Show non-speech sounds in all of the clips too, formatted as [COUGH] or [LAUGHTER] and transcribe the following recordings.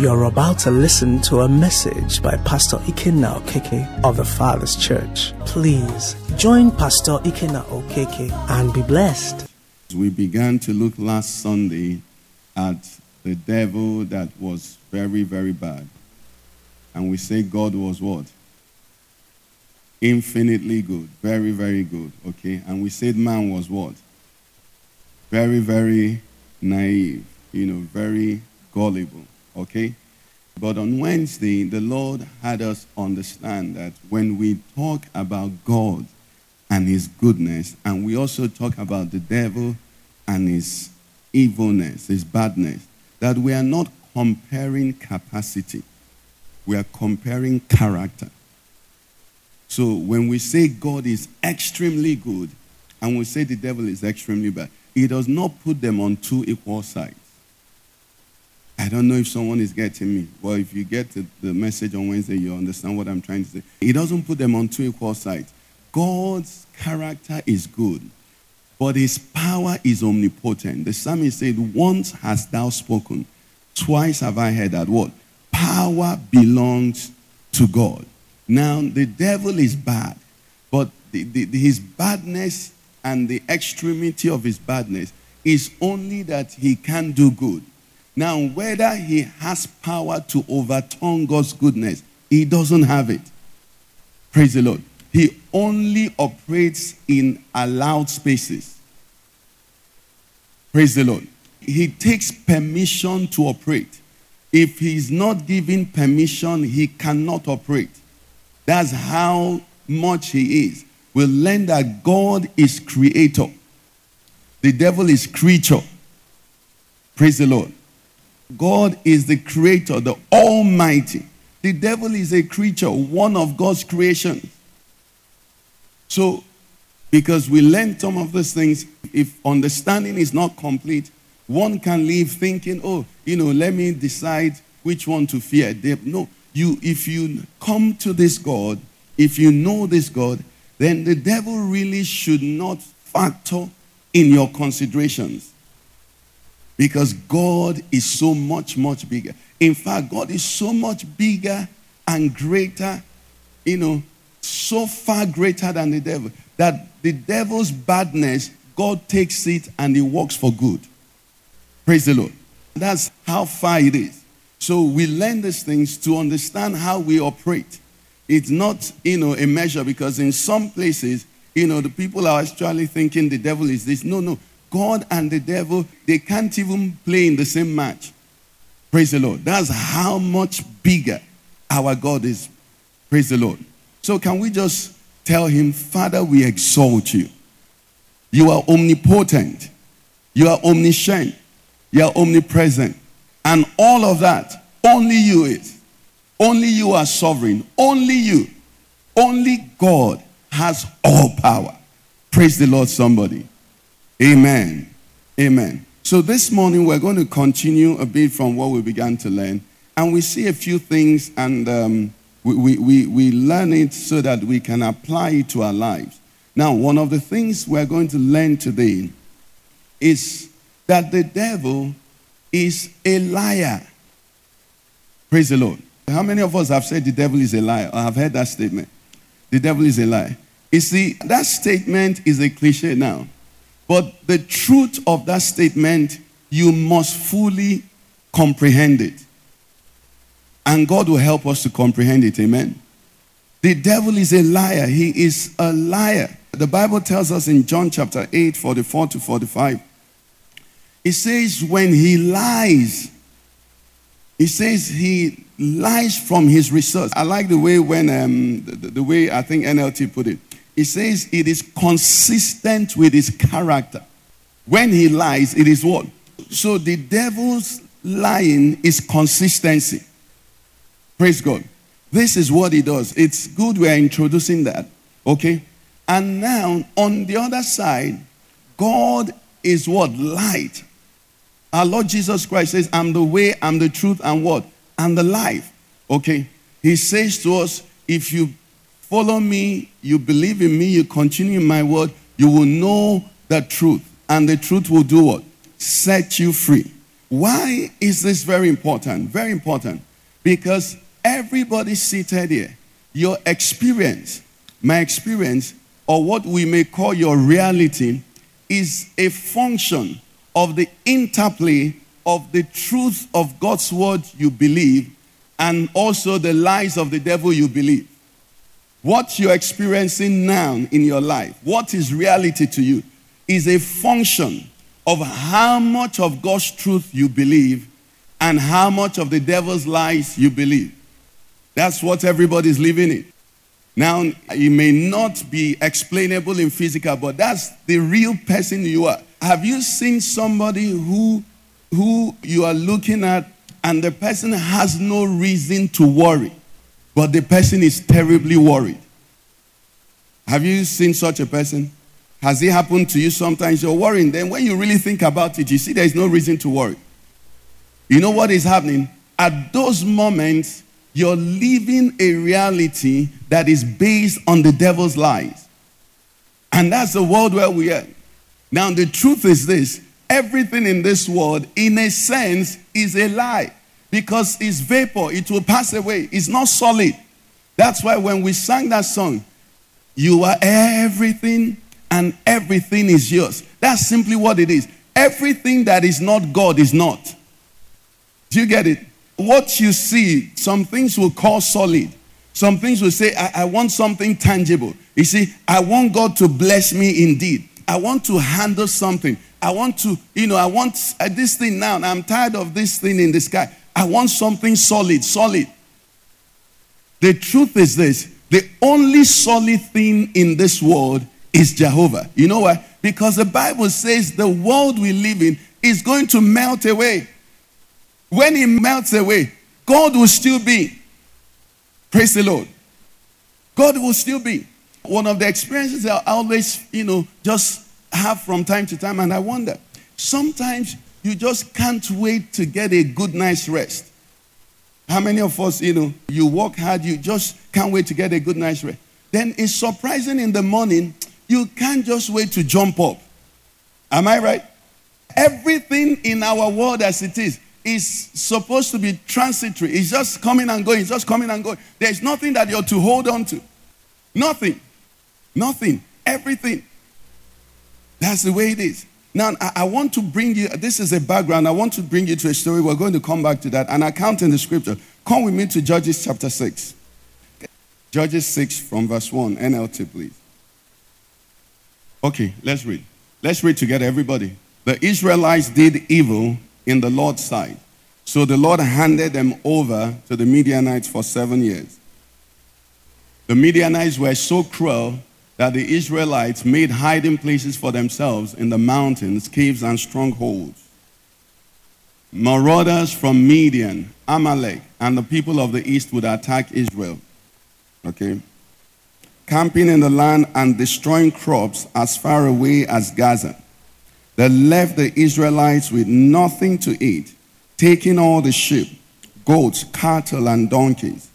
You're about to listen to a message by Pastor Ikenna Okeke of the Father's Church. Please join Pastor Ikenna Okeke and be blessed. We began to look last Sunday at the devil that was very, very bad. And we say God was what? Infinitely good. Very, very good. Okay? And we said man was what? Very, very naive. You know, very gullible. Okay? But on Wednesday, the Lord had us understand that when we talk about God and his goodness, and we also talk about the devil and his evilness, his badness, that we are not comparing capacity, we are comparing character. So when we say God is extremely good and we say the devil is extremely bad, he does not put them on two equal sides. I don't know if someone is getting me. Well, if you get the message on Wednesday, you understand what I'm trying to say. He doesn't put them on two equal sides. God's character is good, but his power is omnipotent. The psalmist said, Once hast thou spoken, twice have I heard that what? Power belongs to God. Now, the devil is bad, but the, the, his badness and the extremity of his badness is only that he can do good. Now, whether he has power to overturn God's goodness, he doesn't have it. Praise the Lord. He only operates in allowed spaces. Praise the Lord. He takes permission to operate. If he's not given permission, he cannot operate. That's how much he is. We learn that God is creator, the devil is creature. Praise the Lord. God is the creator, the almighty. The devil is a creature, one of God's creations. So, because we learn some of these things, if understanding is not complete, one can leave thinking, oh, you know, let me decide which one to fear. No, you, if you come to this God, if you know this God, then the devil really should not factor in your considerations. Because God is so much, much bigger. In fact, God is so much bigger and greater, you know, so far greater than the devil, that the devil's badness, God takes it and it works for good. Praise the Lord. That's how far it is. So we learn these things to understand how we operate. It's not, you know, a measure because in some places, you know, the people are actually thinking the devil is this. No, no. God and the devil, they can't even play in the same match. Praise the Lord. That's how much bigger our God is. Praise the Lord. So, can we just tell him, Father, we exalt you. You are omnipotent, you are omniscient, you are omnipresent. And all of that, only you is. Only you are sovereign. Only you. Only God has all power. Praise the Lord, somebody. Amen. Amen. So this morning we're going to continue a bit from what we began to learn. And we see a few things and um, we, we, we, we learn it so that we can apply it to our lives. Now, one of the things we're going to learn today is that the devil is a liar. Praise the Lord. How many of us have said the devil is a liar I have heard that statement? The devil is a liar. You see, that statement is a cliche now. But the truth of that statement, you must fully comprehend it. And God will help us to comprehend it. Amen. The devil is a liar. He is a liar. The Bible tells us in John chapter 8, 44 to 45. It says, when he lies, he says he lies from his research. I like the way when um, the, the way I think NLT put it. He says it is consistent with his character. When he lies, it is what? So the devil's lying is consistency. Praise God. This is what he does. It's good we're introducing that. Okay? And now, on the other side, God is what? Light. Our Lord Jesus Christ says, I'm the way, I'm the truth, and what? And the life. Okay? He says to us, if you follow me, you believe in me, you continue in my word, you will know the truth. And the truth will do what? Set you free. Why is this very important? Very important. Because everybody seated here, your experience, my experience, or what we may call your reality, is a function of the interplay of the truth of God's word you believe and also the lies of the devil you believe. What you're experiencing now in your life, what is reality to you, is a function of how much of God's truth you believe and how much of the devil's lies you believe. That's what everybody's living in. Now, it may not be explainable in physical, but that's the real person you are. Have you seen somebody who, who you are looking at and the person has no reason to worry, but the person is terribly worried? Have you seen such a person? Has it happened to you sometimes? You're worrying. Then, when you really think about it, you see there's no reason to worry. You know what is happening? At those moments, you're living a reality that is based on the devil's lies. And that's the world where we are. Now, the truth is this everything in this world, in a sense, is a lie because it's vapor, it will pass away, it's not solid. That's why when we sang that song, you are everything and everything is yours. That's simply what it is. Everything that is not God is not. Do you get it? What you see, some things will call solid. Some things will say, I, I want something tangible. You see, I want God to bless me indeed. I want to handle something. I want to, you know, I want uh, this thing now. I'm tired of this thing in the sky. I want something solid, solid. The truth is this the only solid thing in this world is Jehovah. You know why? Because the Bible says the world we live in is going to melt away. When it melts away, God will still be. Praise the Lord. God will still be. One of the experiences I always, you know, just have from time to time, and I wonder, sometimes you just can't wait to get a good night's rest. How many of us, you know, you work hard, you just can't wait to get a good night's rest. Then it's surprising in the morning, you can't just wait to jump up. Am I right? Everything in our world as it is is supposed to be transitory. It's just coming and going, it's just coming and going. There's nothing that you're to hold on to. Nothing. Nothing. Everything. That's the way it is. Now, I, want to bring you, this is a background. I want to bring you to a story. We're going to come back to that. An account in the scripture. Come with me to Judges chapter 6. Judges 6 from verse 1. NLT, please. Okay, let's read. Let's read together, everybody. The Israelites did evil in the Lord's sight. So the Lord handed them over to the Midianites for seven years. The Midianites were so cruel that the Israelites made hiding places for themselves in the mountains, caves, and strongholds. Marauders from Midian, Amalek, and the people of the east would attack Israel. Okay? camping in the land and destroying crops as far away as Gaza. They left the Israelites with nothing to eat, taking all the sheep, goats, cattle, and donkeys.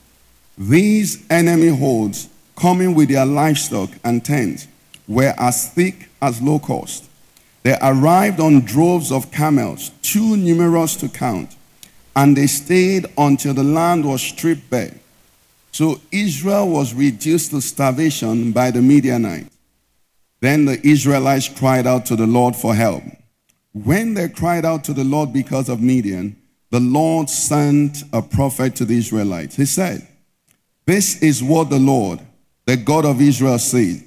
These enemy hordes, coming with their livestock and tents, were as thick as locusts. They arrived on droves of camels, too numerous to count, and they stayed until the land was stripped bare. So Israel was reduced to starvation by the Midianites. Then the Israelites cried out to the Lord for help. When they cried out to the Lord because of Midian, the Lord sent a prophet to the Israelites. He said, This is what the Lord, the God of Israel, says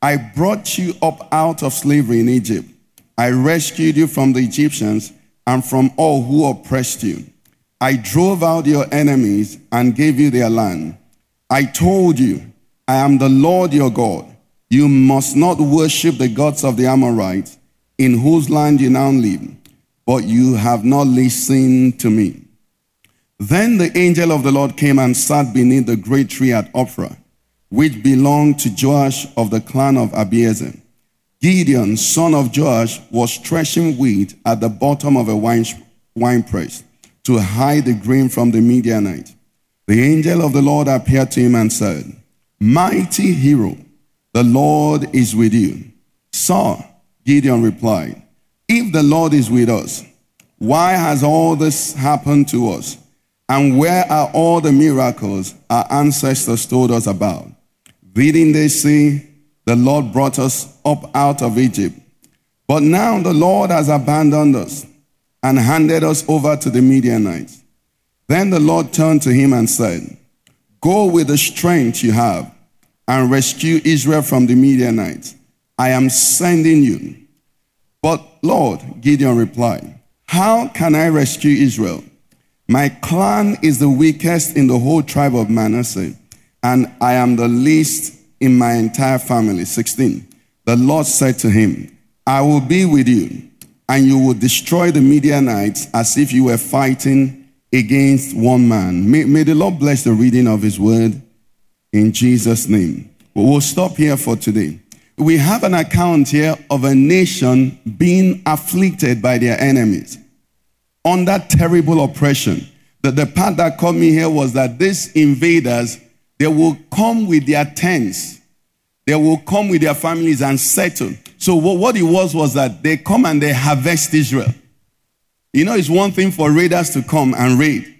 I brought you up out of slavery in Egypt. I rescued you from the Egyptians and from all who oppressed you. I drove out your enemies and gave you their land. I told you, I am the Lord your God. You must not worship the gods of the Amorites, in whose land you now live, but you have not listened to me. Then the angel of the Lord came and sat beneath the great tree at Ophrah, which belonged to Joash of the clan of Abiezer. Gideon, son of Joash, was threshing wheat at the bottom of a wine, wine press to hide the grain from the Midianites. The angel of the Lord appeared to him and said, Mighty hero, the Lord is with you. Sir, Gideon replied, If the Lord is with us, Why has all this happened to us? And where are all the miracles our ancestors told us about? Didn't they say, The Lord brought us up out of Egypt? But now the Lord has abandoned us and handed us over to the Midianites. Then the Lord turned to him and said, Go with the strength you have and rescue Israel from the Midianites. I am sending you. But Lord, Gideon replied, How can I rescue Israel? My clan is the weakest in the whole tribe of Manasseh, and I am the least in my entire family. 16. The Lord said to him, I will be with you, and you will destroy the Midianites as if you were fighting against one man. May, may the Lord bless the reading of his word in Jesus' name. But we'll stop here for today. We have an account here of a nation being afflicted by their enemies under terrible oppression. The, the part that caught me here was that these invaders, they will come with their tents, they will come with their families and settle. So what, it was was that they come and they harvest Israel. You know, it's one thing for raiders to come and raid,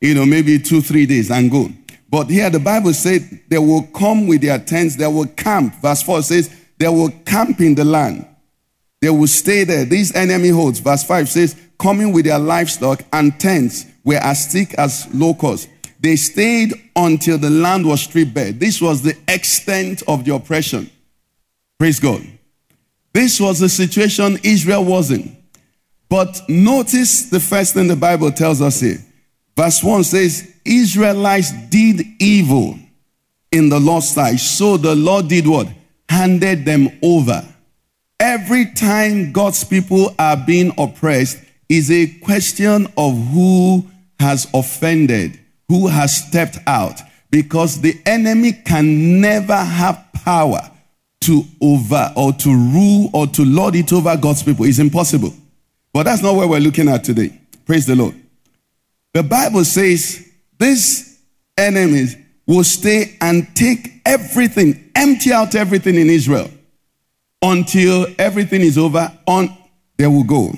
you know, maybe two, three days and go. But here the Bible said they will come with their tents, they will camp. Verse 4 says, they will camp in the land. They will stay there. These enemy holds. Verse 5 says, coming with their livestock and tents were as thick as locusts. They stayed until the land was stripped bare. This was the extent of the oppression. Praise God. This was the situation Israel was in. But notice the first thing the Bible tells us here. Verse 1 says, Israelites did evil in the Lord's sight. So the Lord did what? Handed them over. Every time God's people are being oppressed, is a question of who has offended, who has stepped out, because the enemy can never have power to over or to rule or to lord it over God's people. It's impossible. But that's not what we're looking at today. Praise the Lord. The Bible says these enemies will stay and take everything, empty out everything in Israel until everything is over. On they will go.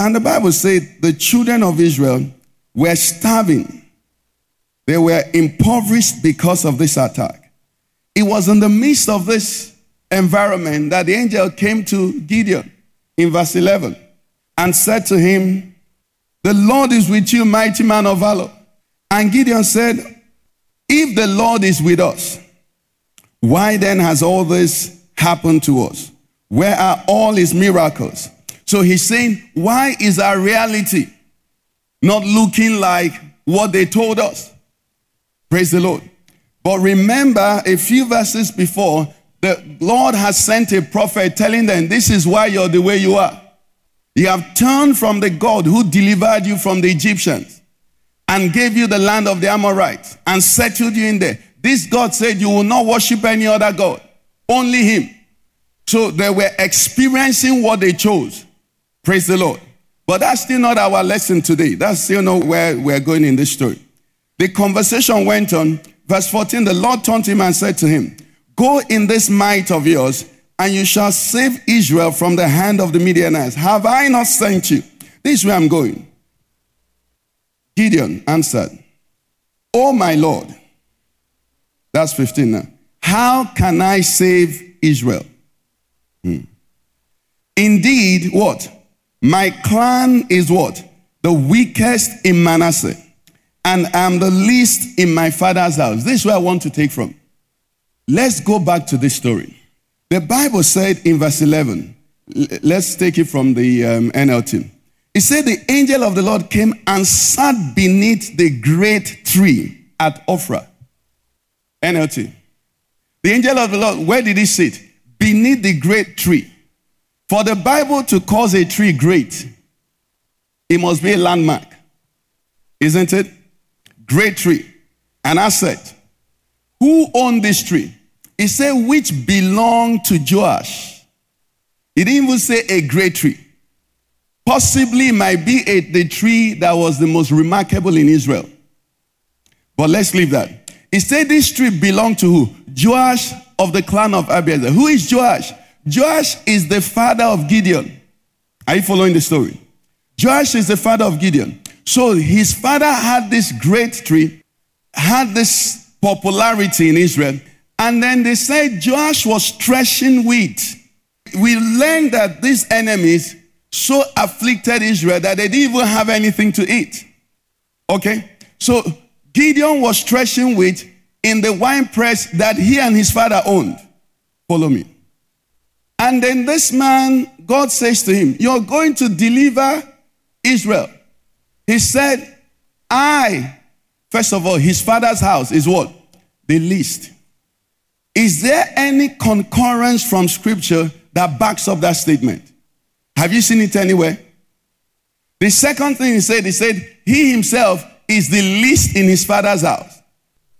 And the Bible said the children of Israel were starving. They were impoverished because of this attack. It was in the midst of this environment that the angel came to Gideon in verse 11 and said to him, The Lord is with you, mighty man of valor. And Gideon said, If the Lord is with us, why then has all this happened to us? Where are all his miracles? So he's saying, why is our reality not looking like what they told us? Praise the Lord. But remember, a few verses before, the Lord has sent a prophet telling them, This is why you're the way you are. You have turned from the God who delivered you from the Egyptians and gave you the land of the Amorites and settled you in there. This God said, You will not worship any other God, only Him. So they were experiencing what they chose. Praise the Lord. But that's still not our lesson today. That's still not where we're going in this story. The conversation went on. Verse 14 The Lord turned to him and said to him, Go in this might of yours, and you shall save Israel from the hand of the Midianites. Have I not sent you? This is where I'm going. Gideon answered, Oh, my Lord. That's 15 now. How can I save Israel? Hmm. Indeed, what? My clan is what? The weakest in Manasseh, and I'm the least in my father's house. This is where I want to take from. Let's go back to this story. The Bible said in verse 11, let's take it from the um, NLT. It said, The angel of the Lord came and sat beneath the great tree at Ophrah. NLT. The angel of the Lord, where did he sit? Beneath the great tree. For the Bible to cause a tree great, it must be a landmark. Isn't it? Great tree. An asset. Who owned this tree? He said, which belonged to Joash. He didn't even say a great tree. Possibly might be a, the tree that was the most remarkable in Israel. But let's leave that. He said this tree belonged to who? Joash of the clan of Abiezer. Who is Joash? Joash is the father of Gideon. Are you following the story? Joash is the father of Gideon. So his father had this great tree, had this popularity in Israel. And then they said Joash was threshing wheat. We learned that these enemies so afflicted Israel that they didn't even have anything to eat. Okay? So Gideon was threshing wheat in the wine press that he and his father owned. Follow me. And then this man, God says to him, You're going to deliver Israel. He said, I, first of all, his father's house is what? The least. Is there any concurrence from scripture that backs up that statement? Have you seen it anywhere? The second thing he said, he said, He himself is the least in his father's house.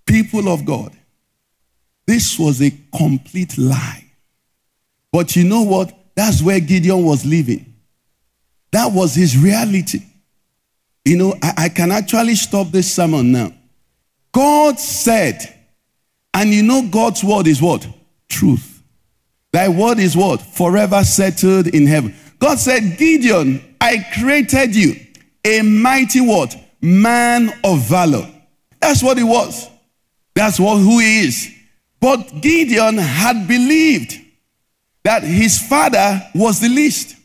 People of God, this was a complete lie. But you know what? That's where Gideon was living. That was his reality. You know, I, I can actually stop this sermon now. God said, and you know God's word is what? Truth. Thy word is what? Forever settled in heaven. God said, Gideon, I created you a mighty what? Man of valor. That's what he was. That's what who he is. But Gideon had believed that his father was the least.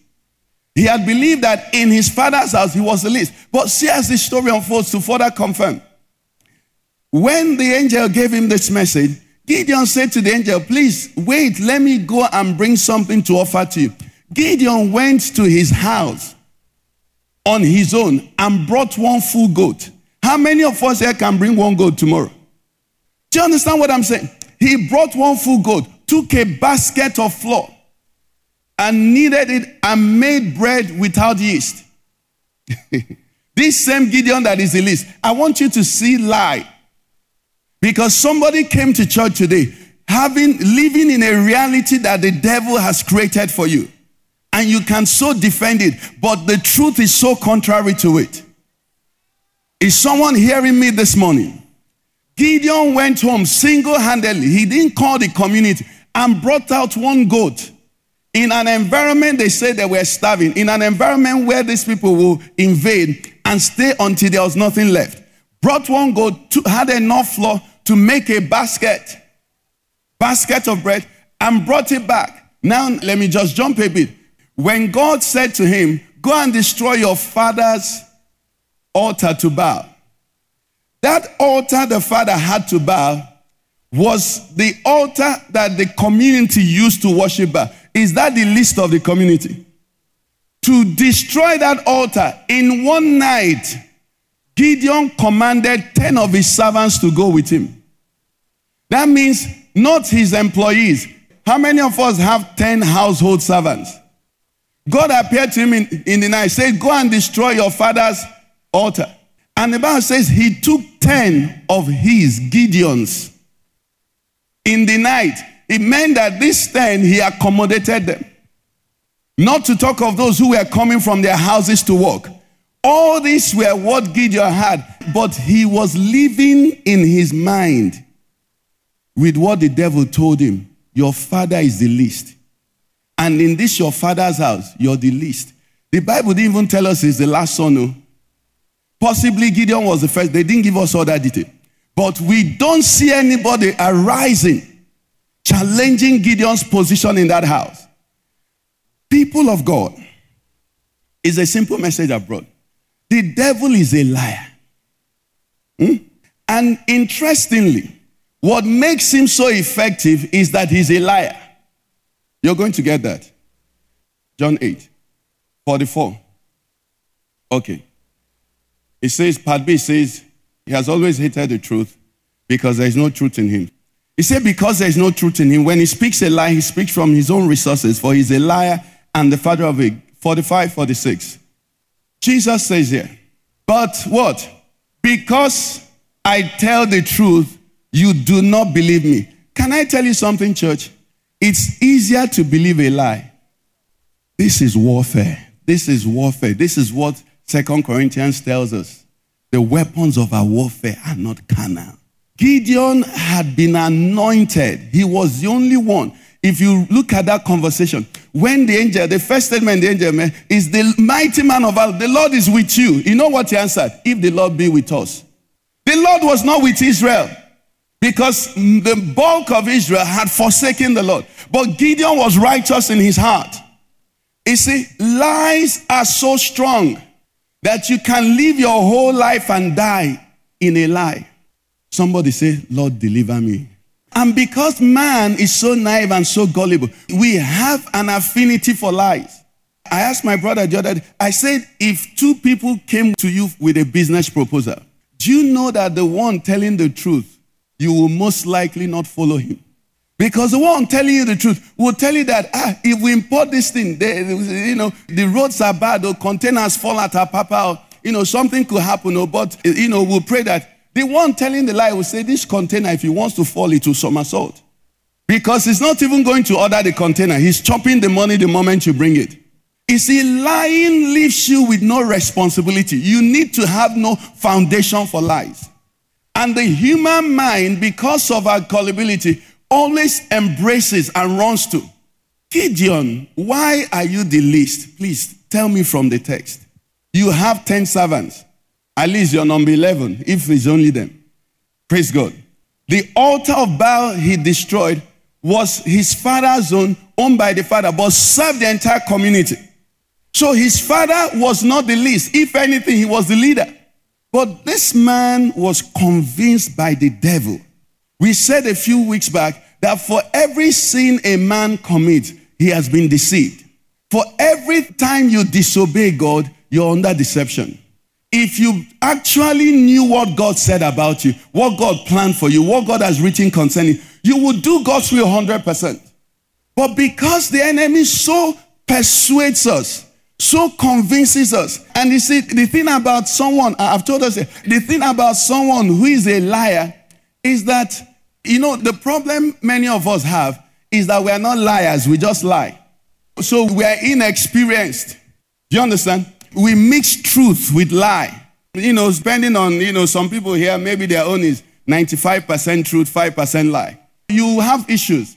He had believed that in his father's house he was the least. But see as the story unfolds to further confirm. When the angel gave him this message, Gideon said to the angel, Please wait, let me go and bring something to offer to you. Gideon went to his house on his own and brought one full goat. How many of us here can bring one goat tomorrow? Do you understand what I'm saying? He brought one full goat, took a basket of flour, and kneaded it and made bread without yeast. [LAUGHS] this same Gideon that is the least, I want you to see lie. Because somebody came to church today having living in a reality that the devil has created for you. And you can so defend it, but the truth is so contrary to it. Is someone hearing me this morning? Gideon went home single handedly. He didn't call the community and brought out one goat in an environment they said they were starving, in an environment where these people will invade and stay until there was nothing left. Brought one goat, to, had enough flour to make a basket, basket of bread, and brought it back. Now, let me just jump a bit. When God said to him, Go and destroy your father's altar to Baal, that altar the father had to Baal was the altar that the community used to worship Baal. Is that the list of the community? To destroy that altar in one night, Gideon commanded 10 of his servants to go with him. That means not his employees. How many of us have 10 household servants? God appeared to him in, in the night, said, Go and destroy your father's altar. And the Bible says he took 10 of his Gideons in the night it meant that this 10, he accommodated them. Not to talk of those who were coming from their houses to work. All these were what Gideon had, but he was living in his mind with what the devil told him. Your father is the least. And in this, your father's house, you're the least. The Bible didn't even tell us he's the last son. No? Possibly Gideon was the first. They didn't give us all that detail. But we don't see anybody arising challenging Gideon's position in that house. People of God, is a simple message I brought. The devil is a liar. Hmm? And interestingly, what makes him so effective is that he's a liar. You're going to get that. John 8, 44. Okay. It says, part B says, he has always hated the truth because there is no truth in him. He said, because there is no truth in him, when he speaks a lie, he speaks from his own resources, for he's a liar and the father of it. 45, 46. Jesus says here, but what? Because I tell the truth, you do not believe me. Can I tell you something, church? It's easier to believe a lie. This is warfare. This is warfare. This is what Second Corinthians tells us. The weapons of our warfare are not carnal Gideon had been anointed. He was the only one. if you look at that conversation, when the angel, the first statement the angel made is the mighty man of valor, the Lord is with you. You know what he answered? If the Lord be with us. The Lord was not with Israel because the bulk of Israel had forsaken the Lord. But Gideon was righteous in his heart. You see, lies are so strong that you can live your whole life and die in a lie. Somebody say, Lord, deliver me. And because man is so naive and so gullible, we have an affinity for lies. I asked my brother Jordan, I said, if two people came to you with a business proposal, do you know that the one telling the truth, you will most likely not follow him? Because the one telling you the truth will tell you that ah, if we import this thing, they, you know, the roads are bad, or containers fall at Apapa, or, you know, something could happen, or, but, you know, we'll pray that the one telling the lie will say, This container, if he wants to fall, it will somersault. Because he's not even going to order the container, he's chopping the money the moment you bring it. You see, lying leaves you with no responsibility. You need to have no foundation for lies. And the human mind, because of our gullibility, always embraces and runs to. Gideon, why are you the least? Please tell me from the text. You have 10 servants. At least you're number 11, if it's only them. Praise God. The altar of Baal he destroyed was his father's own, owned by the father, but served the entire community. So his father was not the least. If anything, he was the leader. But this man was convinced by the devil. We said a few weeks back that for every sin a man commits, he has been deceived. For every time you disobey God, you're under deception if you actually knew what God said about you, what God planned for you, what God has written concerning, you would do God's will 100%. But because the enemy so persuades us, so convinces us, and you see, the thing about someone, I've told us, the thing about someone who is a liar is that, you know, the problem many of us have is that we are not liars, we just lie. So we are inexperienced. Do you understand? We mix truth with lie. You know, depending on, you know, some people here, maybe their own is 95% truth, 5% lie. You have issues.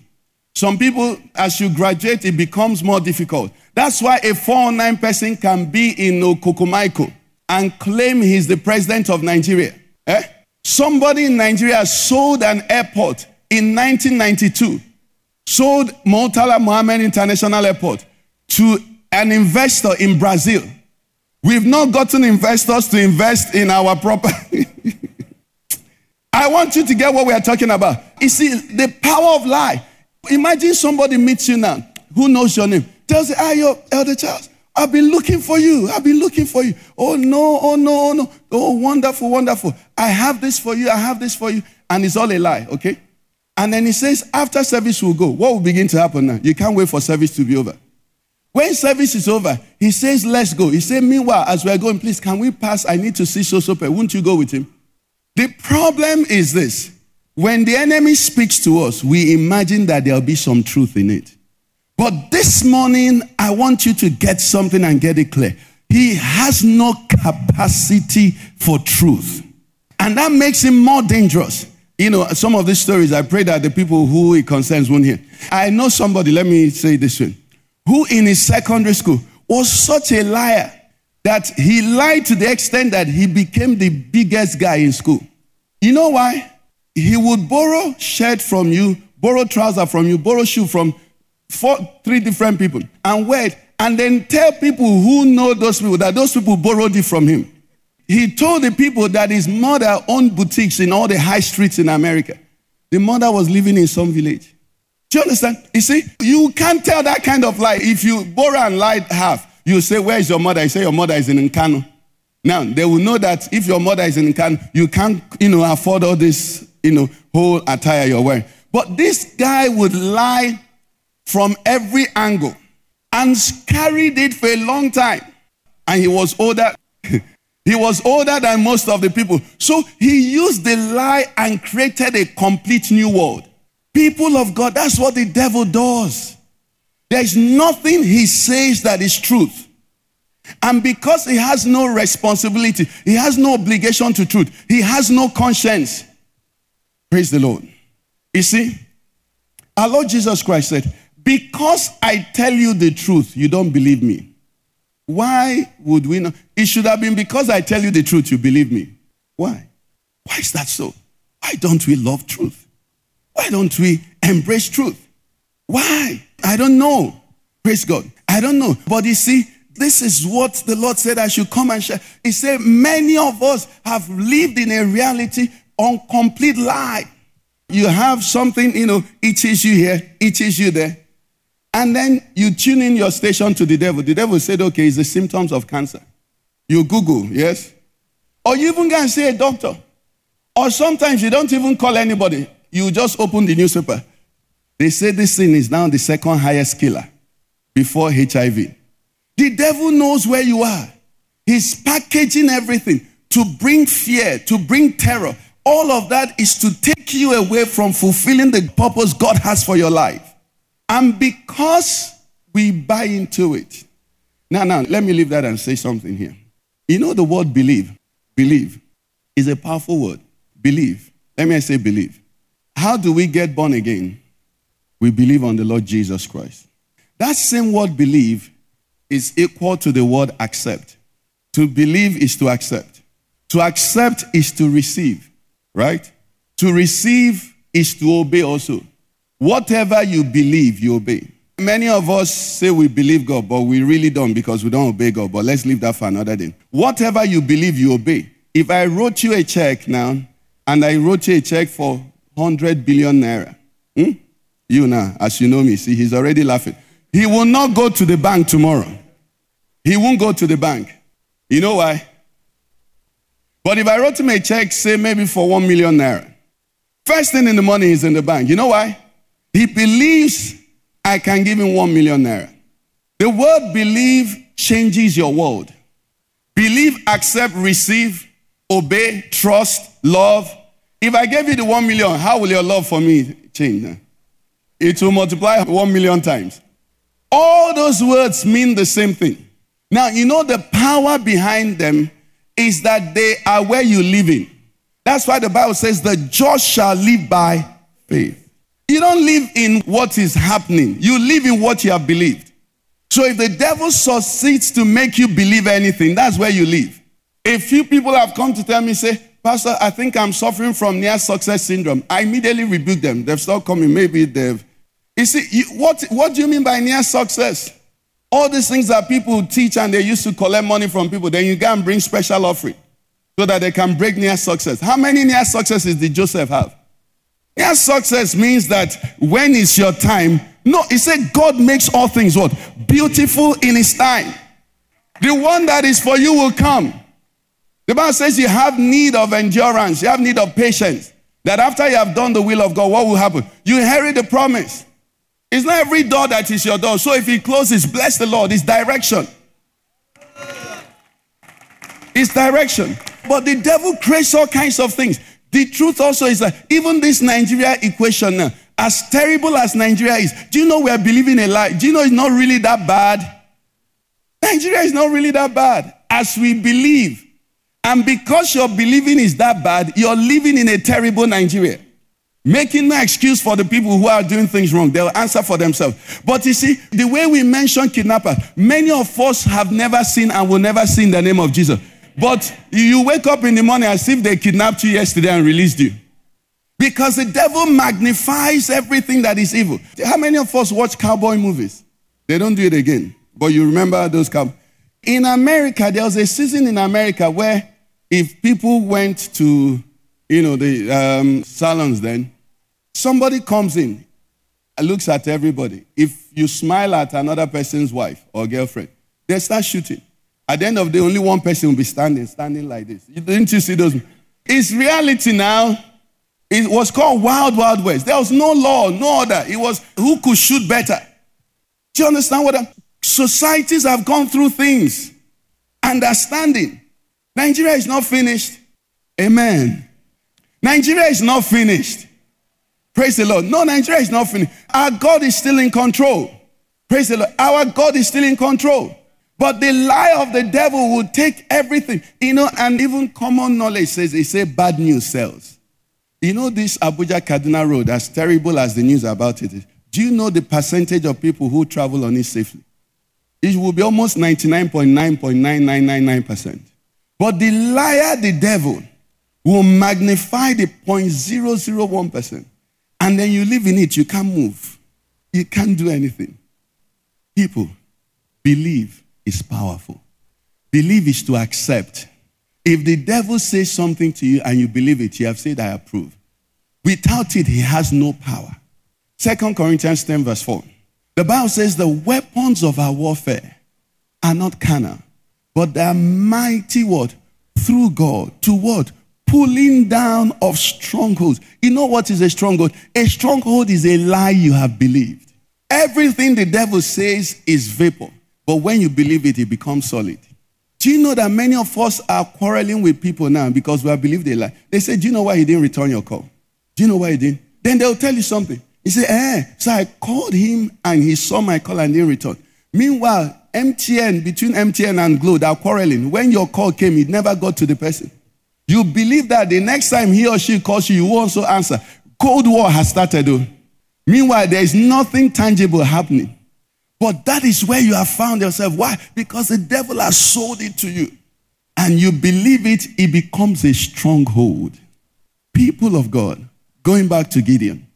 Some people, as you graduate, it becomes more difficult. That's why a 409 person can be in Okokomaiko and claim he's the president of Nigeria. Eh? Somebody in Nigeria sold an airport in 1992, sold Murtala Muhammed International Airport to an investor in Brazil. We've not gotten investors to invest in our property. [LAUGHS] I want you to get what we are talking about. You see, the power of lie. Imagine somebody meets you now, who knows your name, tells you, Ah, your elder child, I've been looking for you. I've been looking for you. Oh, no, oh, no, oh, no. Oh, wonderful, wonderful. I have this for you. I have this for you. And it's all a lie, okay? And then he says, after service will go. What will begin to happen now? You can't wait for service to be over. When service is over, he says, Let's go. He said, Meanwhile, as we're going, please, can we pass? I need to see so Sosope. Won't you go with him? The problem is this when the enemy speaks to us, we imagine that there'll be some truth in it. But this morning, I want you to get something and get it clear. He has no capacity for truth. And that makes him more dangerous. You know, some of these stories, I pray that the people who it concerns won't hear. I know somebody, let me say this way who in his secondary school was such a liar that he lied to the extent that he became the biggest guy in school. You know why? He would borrow shirt from you, borrow trouser from you, borrow shoe from four, three different people, and wait, and then tell people who know those people that those people borrowed it from him. He told the people that his mother owned boutiques in all the high streets in America. The mother was living in some village. Do you understand? You see, you can't tell that kind of lie. If you borrow and lie half, you say, Where is your mother? You say, Your mother is in Nkano. Now, they will know that if your mother is in Nkano, you can't, you know, afford all this, you know, whole attire you're wearing. But this guy would lie from every angle and carried it for a long time. And he was older. [LAUGHS] he was older than most of the people. So he used the lie and created a complete new world. People of God, that's what the devil does. There's nothing he says that is truth. And because he has no responsibility, he has no obligation to truth, he has no conscience. Praise the Lord. You see, Our Lord Jesus Christ said, Because I tell you the truth, you don't believe me. Why would we not? It should have been because I tell you the truth, you believe me. Why? Why is that so? Why don't we love truth? Why don't we embrace truth? Why? I don't know. Praise God. I don't know. But you see, this is what the Lord said I should come and share. He said, Many of us have lived in a reality on complete lie. You have something, you know, itches you here, itches you there. And then you tune in your station to the devil. The devil said, okay, it's the symptoms of cancer. You Google, yes? Or you even go and see a doctor. Or sometimes you don't even call anybody. You just open the newspaper. They say this thing is now the second highest killer before HIV. The devil knows where you are. He's packaging everything to bring fear, to bring terror. All of that is to take you away from fulfilling the purpose God has for your life. And because we buy into it. Now, now, let me leave that and say something here. You know the word believe? Believe is a powerful word. Believe. Let me say believe. How do we get born again? We believe on the Lord Jesus Christ. That same word believe is equal to the word accept. To believe is to accept. To accept is to receive, right? To receive is to obey also. Whatever you believe, you obey. Many of us say we believe God, but we really don't because we don't obey God. But let's leave that for another day. Whatever you believe, you obey. If I wrote you a check now, and I wrote you a check for 100 billion naira, hmm? you now, as you know me, see, he's already laughing. He will not go to the bank tomorrow. He won't go to the bank. You know why? But if I wrote him a check, say maybe for 1 million naira, first thing in the morning is in the bank. You know why? He believes I can give him 1 million naira. The word believe changes your world. Believe, accept, receive, obey, trust, love. If I gave you the 1 million, how will your love for me change? It will multiply 1 million times. All those words mean the same thing. Now, you know the power behind them is that they are where you live in. That's why the Bible says the just shall live by faith. You don't live in what is happening, you live in what you have believed. So if the devil succeeds to make you believe anything, that's where you live. A few people have come to tell me, say, Pastor, I think I'm suffering from near success syndrome. I immediately rebuke them. They've stopped coming. Maybe they've you see, what, what do you mean by near success? All these things that people teach and they used to collect money from people, then you go and bring special offering so that they can break near success. How many near successes did Joseph have? Near success means that when is your time? No, he said God makes all things what? Beautiful in his time. The one that is for you will come. The Bible says you have need of endurance, you have need of patience. That after you have done the will of God, what will happen? You inherit the promise. It's not every door that is your door. So if it closes, bless the Lord. It's direction. It's direction. But the devil creates all kinds of things. The truth also is that even this Nigeria equation as terrible as Nigeria is, do you know we are believing a lie? Do you know it's not really that bad? Nigeria is not really that bad as we believe. And because your believing is that bad, you're living in a terrible Nigeria. Making no excuse for the people who are doing things wrong. They'll answer for themselves. But you see, the way we mention kidnappers, many of us have never seen and will never see in the name of Jesus. But you wake up in the morning as if they kidnapped you yesterday and released you. Because the devil magnifies everything that is evil. How many of us watch cowboy movies? They don't do it again. But you remember those cowboys. In America, there was a season in America where if people went to, you know, the um, salons then, Somebody comes in and looks at everybody. If you smile at another person's wife or girlfriend, they start shooting. At the end of the day, only one person will be standing, standing like this. Didn't you see those? It's reality now. It was called Wild Wild West. There was no law, no order. It was who could shoot better. Do you understand what I'm? Societies have gone through things. Understanding. Nigeria is not finished. Amen. Nigeria is not finished. Praise the Lord. No, Nigeria is not finished. Our God is still in control. Praise the Lord. Our God is still in control. But the lie of the devil will take everything, you know, and even common knowledge says, they say bad news sells. You know this Abuja Kaduna road, as terrible as the news about it is. Do you know the percentage of people who travel on it safely? It will be almost 99.9.9999%. But the liar, the devil, will magnify the 0.001%. And then you live in it, you can't move. You can't do anything. People, believe is powerful. Believe is to accept. If the devil says something to you and you believe it, you have said, I approve. Without it, he has no power. Second Corinthians 10, verse 4. The Bible says the weapons of our warfare are not carnal, but are mighty what? Through God. To what? Pulling down of strongholds. You know what is a stronghold? A stronghold is a lie you have believed. Everything the devil says is vapor, but when you believe it, it becomes solid. Do you know that many of us are quarreling with people now because we have believed a lie? They say, Do you know why he didn't return your call? Do you know why he didn't? Then they'll tell you something. He said, eh. So I called him and he saw my call and didn't return. Meanwhile, MTN, between MTN and Glo, they're quarreling. When your call came, it never got to the person. You believe that the next time he or she calls you, you will also answer. Cold war has started. Though. Meanwhile, there is nothing tangible happening. But that is where you have found yourself. Why? Because the devil has sold it to you. And you believe it, it becomes a stronghold. People of God, going back to Gideon,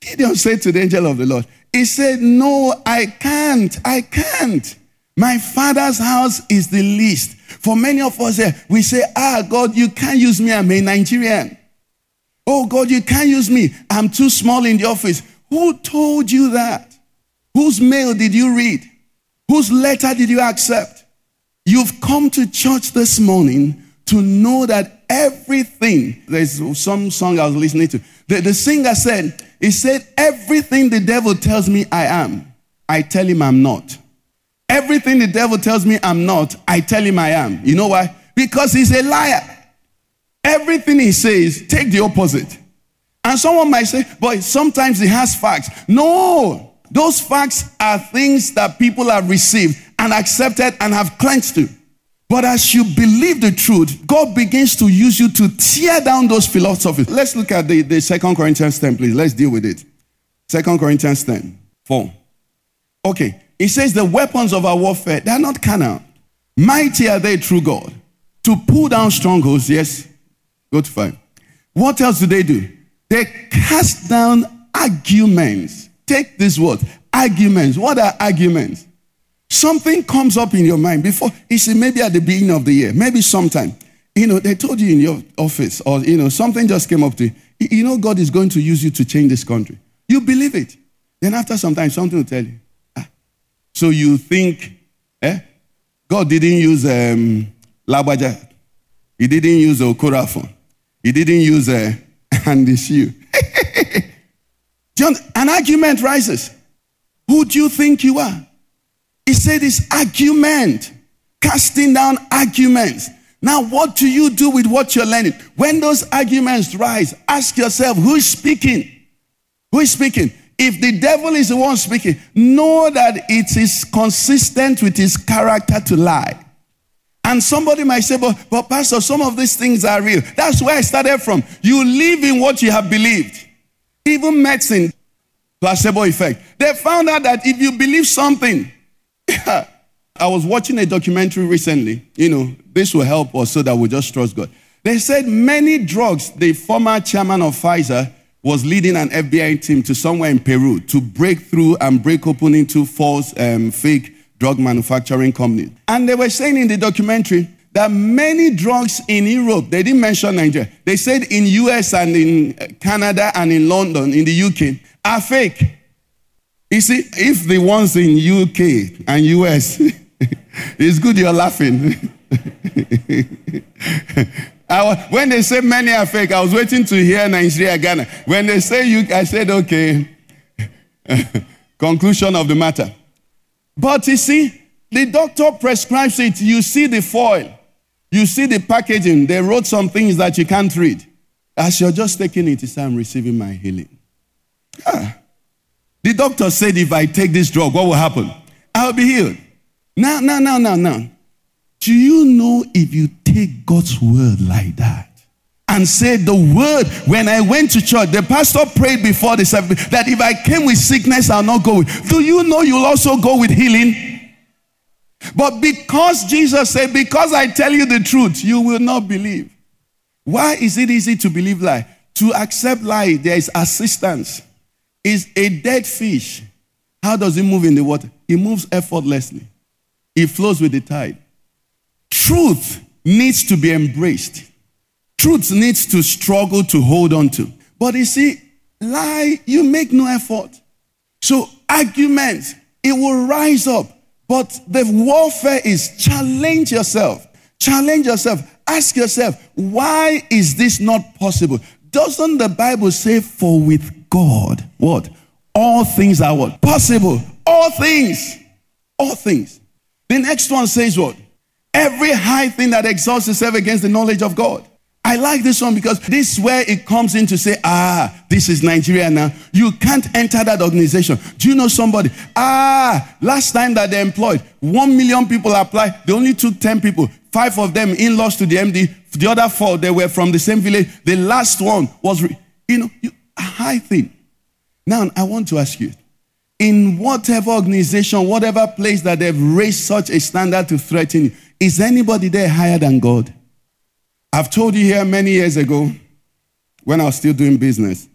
Gideon said to the angel of the Lord, He said, No, I can't. I can't. My father's house is the least. For many of us here, we say, Ah, God, you can't use me. I'm a Nigerian. Oh, God, you can't use me. I'm too small in the office. Who told you that? Whose mail did you read? Whose letter did you accept? You've come to church this morning to know that everything, there's some song I was listening to. The, the singer said, he said, Everything the devil tells me I am, I tell him I'm not. Everything the devil tells me I'm not, I tell him I am. You know why? Because he's a liar. Everything he says, take the opposite. And someone might say, but sometimes he has facts. No, those facts are things that people have received and accepted and have cleansed to. But as you believe the truth, God begins to use you to tear down those philosophies. Let's look at the, the 2 Corinthians 10, please. Let's deal with it. Second Corinthians 10, 4. Okay. It says the weapons of our warfare, they are not carnal. Mighty are they through God. To pull down strongholds, yes. Go to 5. What else do they do? They cast down arguments. Take this word. Arguments. What are arguments? Something comes up in your mind before, you see, maybe at the beginning of the year, maybe sometime. You know, they told you in your office, or, you know, something just came up to you. You know, God is going to use you to change this country. You believe it. Then after some time, something will tell you. So you think, eh? God didn't use um, Labaja. He didn't use Okorafon. He didn't use uh, [LAUGHS] Andy Shoe. [LAUGHS] An argument rises. Who do you think you are? He said it's argument, casting down arguments. Now, what do you do with what you're learning? When those arguments rise, ask yourself who is speaking? Who is speaking? If the devil is the one speaking, know that it is consistent with his character to lie. And somebody might say, but, but Pastor, some of these things are real. That's where I started from. You live in what you have believed. Even medicine, placebo effect. They found out that if you believe something, [LAUGHS] I was watching a documentary recently. You know, this will help us so that we just trust God. They said many drugs, the former chairman of Pfizer was leading an FBI team to somewhere in Peru to break through and break open into false, um, fake drug manufacturing companies. And they were saying in the documentary that many drugs in Europe, they didn't mention Nigeria, they said in US and in Canada and in London, in the UK, are fake. You see, if the ones in UK and US, [LAUGHS] it's good you're laughing. [LAUGHS] I, when they say many are fake, I was waiting to hear Nigeria, Ghana. When they say you, I said, okay. [LAUGHS] Conclusion of the matter. But you see, the doctor prescribes it. You see the foil, you see the packaging. They wrote some things that you can't read. As you're just taking it, it's I'm receiving my healing. Ah. The doctor said, if I take this drug, what will happen? I'll be healed. Now, now, now, now, now. Do you know if you take God's word like that and say the word. When I went to church, the pastor prayed before the service that if I came with sickness, I'll not go with. Do you know you'll also go with healing? But because Jesus said, Because I tell you the truth, you will not believe. Why is it easy to believe lie? To accept lie, there is assistance. Is a dead fish. How does it move in the water? It moves effortlessly. It flows with the tide. Truth needs to be embraced. Truth needs to struggle to hold on to. But you see, lie, you make no effort. So arguments, it will rise up. But the warfare is challenge yourself. Challenge yourself. Ask yourself, why is this not possible? Doesn't the Bible say, for with God, what? All things are what? Possible. All things. All things. The next one says what? Every high thing that exalts itself against the knowledge of God. I like this one because this is where it comes in to say, ah, this is Nigeria now. You can't enter that organization. Do you know somebody? Ah, last time that they employed, one million people applied. They only took 10 people. Five of them in laws to the MD. The other four, they were from the same village. The last one was, you know, you, a high thing. Now, I want to ask you, in whatever organization, whatever place that they've raised such a standard to threaten you, is anybody there higher than God? I've told you here many years ago when I was still doing business.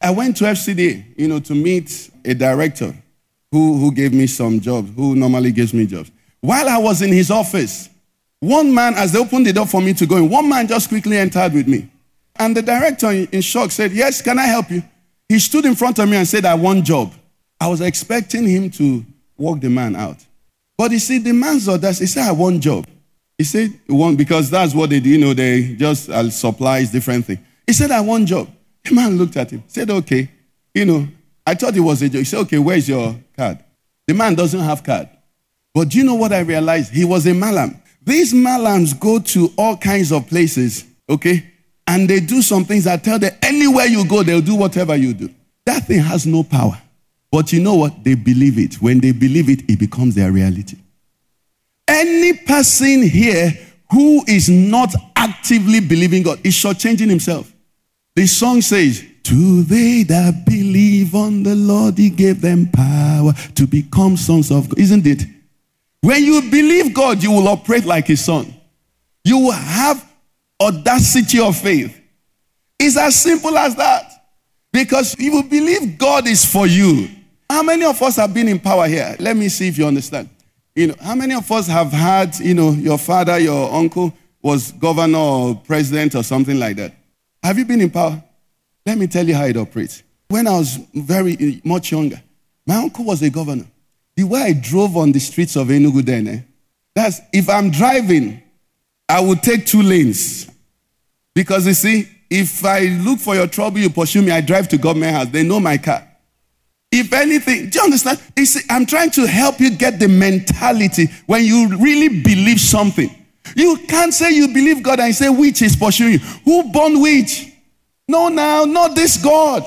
I went to FCD, you know, to meet a director who, who gave me some jobs, who normally gives me jobs. While I was in his office, one man, as they opened the door for me to go in, one man just quickly entered with me. And the director, in shock, said, Yes, can I help you? He stood in front of me and said, I want job. I was expecting him to walk the man out. But you see, the man's audacity, he said, I want job. He said, want, because that's what they do, you know, they just uh, supplies different things. He said, I want job. The man looked at him, said, okay. You know, I thought it was a joke. He said, okay, where's your card? The man doesn't have card. But do you know what I realized? He was a malam. These malams go to all kinds of places, okay? And they do some things that tell them anywhere you go, they'll do whatever you do. That thing has no power. But you know what? They believe it. When they believe it, it becomes their reality. Any person here who is not actively believing God is shortchanging himself. The song says, To they that believe on the Lord, He gave them power to become sons of God. Isn't it? When you believe God, you will operate like His son. You will have audacity of faith. It's as simple as that. Because you will believe God is for you. How many of us have been in power here? Let me see if you understand. You know, how many of us have had, you know, your father, your uncle was governor or president or something like that? Have you been in power? Let me tell you how it operates. When I was very much younger, my uncle was a governor. The way I drove on the streets of Enugu then, eh, that's if I'm driving, I would take two lanes. Because you see, if I look for your trouble, you pursue me, I drive to government house. They know my car. If anything, do you understand? I'm trying to help you get the mentality when you really believe something. You can't say you believe God and say witch is pursuing you. Who born witch? No, now, not this God.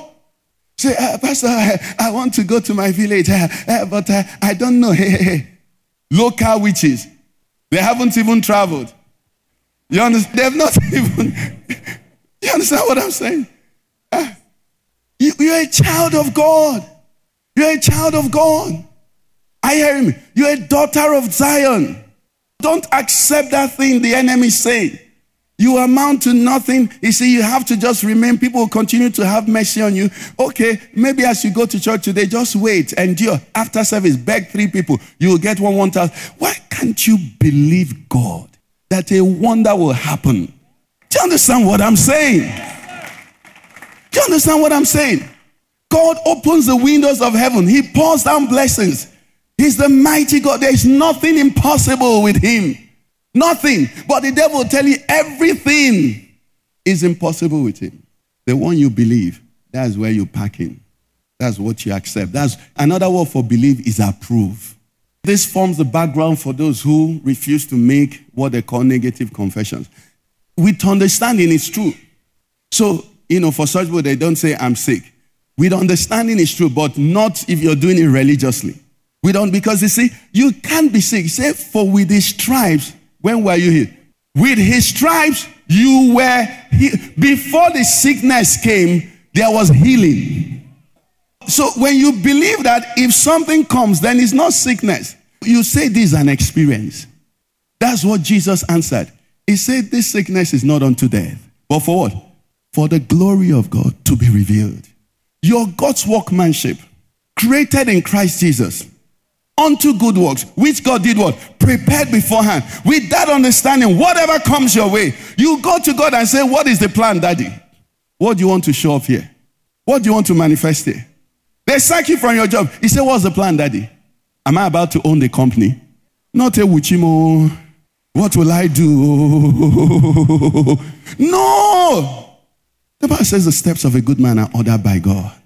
Say, uh, Pastor, I, I, want to go to my village, uh, uh, but I don't know. [LAUGHS] Hey, hey, hey. Local witches. They haven't even traveled. You understand? They've not [LAUGHS] even. you understand what I'm saying? You, you're a child of God. You're a child of God. I hear him. You're a daughter of Zion. Don't accept that thing the enemy say. You amount to nothing. You see, you have to just remain. People will continue to have mercy on you. Okay, maybe as you go to church today, just wait, and endure. After service, beg three people. You will get one one thousand. Why can't you believe God that a wonder will happen? Do you understand what I'm saying? Do you understand what I'm saying? God opens the windows of heaven. He pours down blessings. He's the mighty God. There's nothing impossible with him. Nothing. But the devil will tell you everything is impossible with him. The one you believe, that's where you pack in. That's what you accept. That's another word for believe is approve. This forms the background for those who refuse to make what they call negative confessions. With understanding, it's true. So, you know, for such people, they don't say, I'm sick with understanding is true, but not if you're doing it religiously. We don't, because you see, you can't be sick. Say, for with his stripes, when were you here? With his stripes, You were, he- before the sickness came, there was healing. So when you believe that if something comes, then it's not sickness, you say this is an experience. That's what Jesus answered. He said, This sickness is not unto death, but for what? For the glory of God to be revealed. Your God's workmanship, created in Christ Jesus, unto good works, which God did what? Prepared beforehand. With that understanding, whatever comes your way, you go to God and say, What is the plan, Daddy? What do you want to show up here? What do you want to manifest here? They sack you from your job. He said, What's the plan, Daddy? Am I about to own the company? Not a Wuchimo. What will I do? [LAUGHS] no. The Bible says the steps of a good man are ordered by God.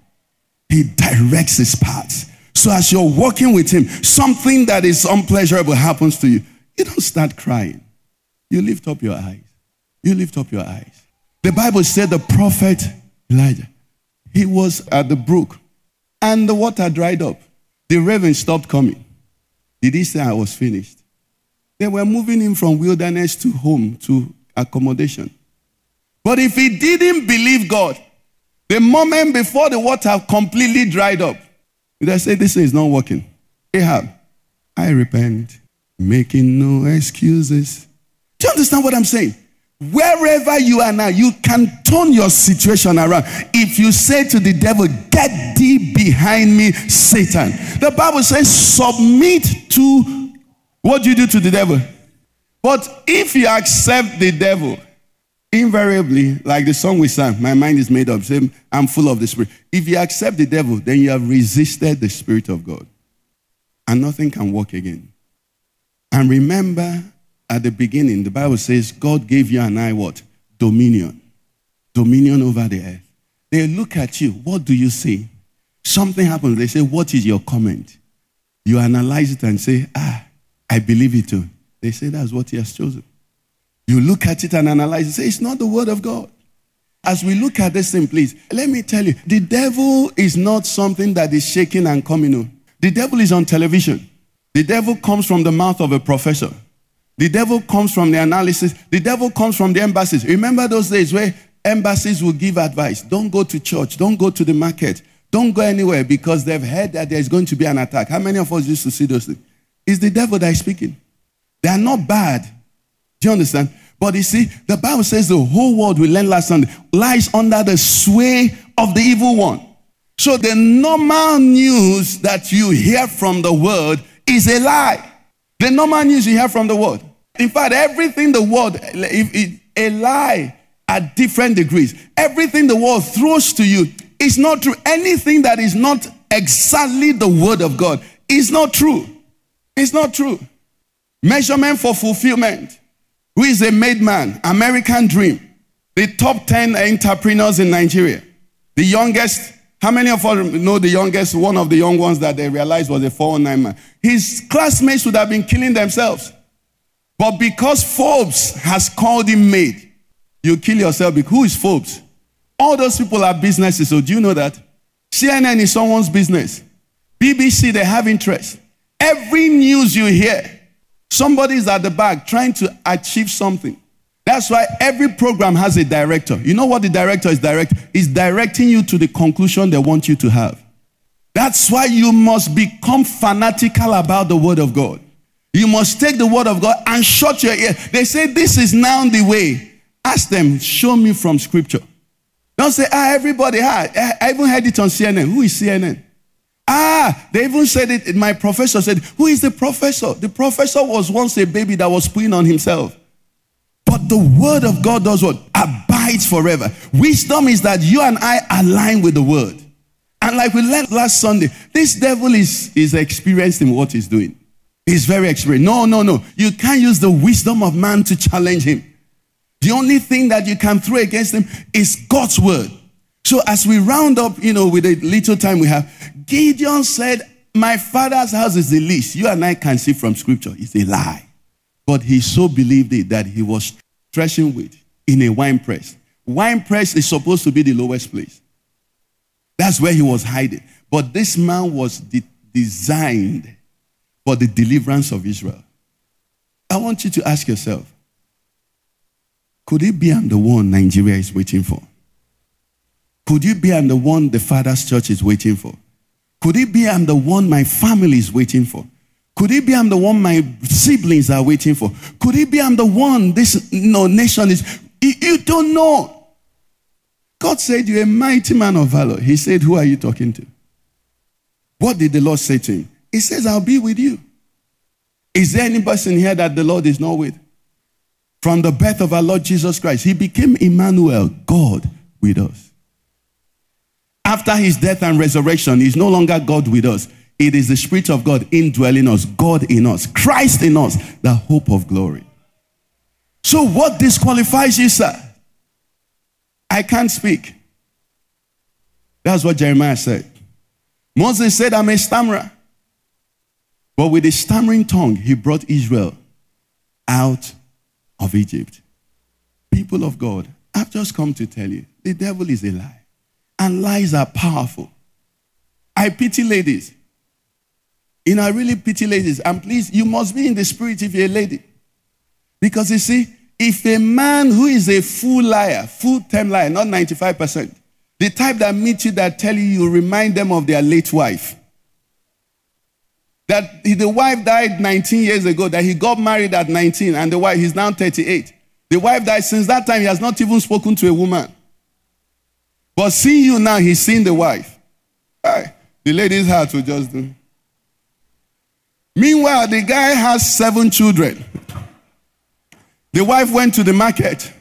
He directs his path. So as you're walking with him, something that is unpleasurable happens to you. You don't start crying. You lift up your eyes. You lift up your eyes. The Bible said the prophet Elijah, he was at the brook and the water dried up. The raven stopped coming. Did he say I was finished? They were moving him from wilderness to home to accommodation. But if he didn't believe God, the moment before the water completely dried up, they say this is not working. Ahab, I repent, making no excuses. Do you understand what I'm saying? Wherever you are now, you can turn your situation around. If you say to the devil, Get thee behind me, Satan. The Bible says, Submit to what do you do to the devil? But if you accept the devil, invariably, like the song we sang, My mind is made up, Same, I'm full of the Spirit. If you accept the devil, then you have resisted the Spirit of God. And nothing can work again. And remember, at the beginning, the Bible says God gave you and I what? Dominion. Dominion over the earth. They look at you. What do you say? Something happens. They say, What is your comment? You analyze it and say, Ah, I believe it too. They say that's what he has chosen. You look at it and analyze it. Say, It's not the word of God. As we look at this thing, please, let me tell you the devil is not something that is shaking and coming on. The devil is on television. The devil comes from the mouth of a professor. The devil comes from the analysis. The devil comes from the embassies. Remember those days where embassies will give advice don't go to church, don't go to the market, don't go anywhere because they've heard that there's going to be an attack. How many of us used to see those things? It's the devil that is speaking. They are not bad. Do you understand? But you see, the Bible says the whole world we learned last Sunday lies under the sway of the evil one. So the normal news that you hear from the world is a lie. The normal news you hear from the world. In fact, everything the world, a lie at different degrees, everything the world throws to you is not true. Anything that is not exactly the word of God is not true. It's not true. Measurement for fulfillment. Who is a made man? American dream. The top 10 entrepreneurs in Nigeria. The youngest, how many of us know the youngest, one of the young ones that they realized was a 419 man? His classmates would have been killing themselves. But because Forbes has called him made, you kill yourself. Who is Forbes? All those people are businesses. So do you know that? CNN is someone's business. BBC, they have interest. Every news you hear, somebody's at the back trying to achieve something. That's why every program has a director. You know what the director is direct? Is directing you to the conclusion they want you to have. That's why you must become fanatical about the word of God. You must take the word of God and shut your ear. They say this is now the way. Ask them, show me from scripture. Don't say, ah, everybody had. I even heard it on CNN. Who is CNN? Ah, they even said it. My professor said, Who is the professor? The professor was once a baby that was putting on himself. But the word of God does what? Abides forever. Wisdom is that you and I align with the word. And like we learned last Sunday, this devil is, is experienced in what he's doing. He's very experienced. No, no, no. You can't use the wisdom of man to challenge him. The only thing that you can throw against him is God's word. So as we round up, you know, with the little time we have, Gideon said, My father's house is the least. You and I can see from scripture. It's a lie. But he so believed it that he was threshing wheat in a wine press. Wine press is supposed to be the lowest place. That's where he was hiding. But this man was de- designed for the deliverance of Israel. I want you to ask yourself Could it be I'm the one Nigeria is waiting for? Could it be I'm the one the Father's church is waiting for? Could it be I'm the one my family is waiting for? Could it be I'm the one my siblings are waiting for? Could it be I'm the one this you know, nation is? You, you don't know. God said, You're a mighty man of valor. He said, Who are you talking to? What did the Lord say to him? He says, I'll be with you. Is there any person here that the Lord is not with? From the birth of our Lord Jesus Christ, he became Emmanuel, God with us. After his death and resurrection, he's no longer God with us. It is the Spirit of God indwelling us, God in us, Christ in us, the hope of glory. So, what disqualifies you, sir? I can't speak. That's what Jeremiah said. Moses said, I'm a stammerer. But with a stammering tongue, he brought Israel out of Egypt. People of God, I've just come to tell you the devil is a lie, and lies are powerful. I pity ladies. You know, I really pity ladies. And please, you must be in the spirit if you're a lady. Because you see, if a man who is a full liar, full time liar, not 95%, the type that meets you that tell you you remind them of their late wife, that the wife died 19 years ago, that he got married at 19, and the wife, he's now 38. The wife died since that time, he has not even spoken to a woman. But seeing you now, he's seen the wife. The lady's heart will just do. Meanwhile, the guy has seven children. The wife went to the market.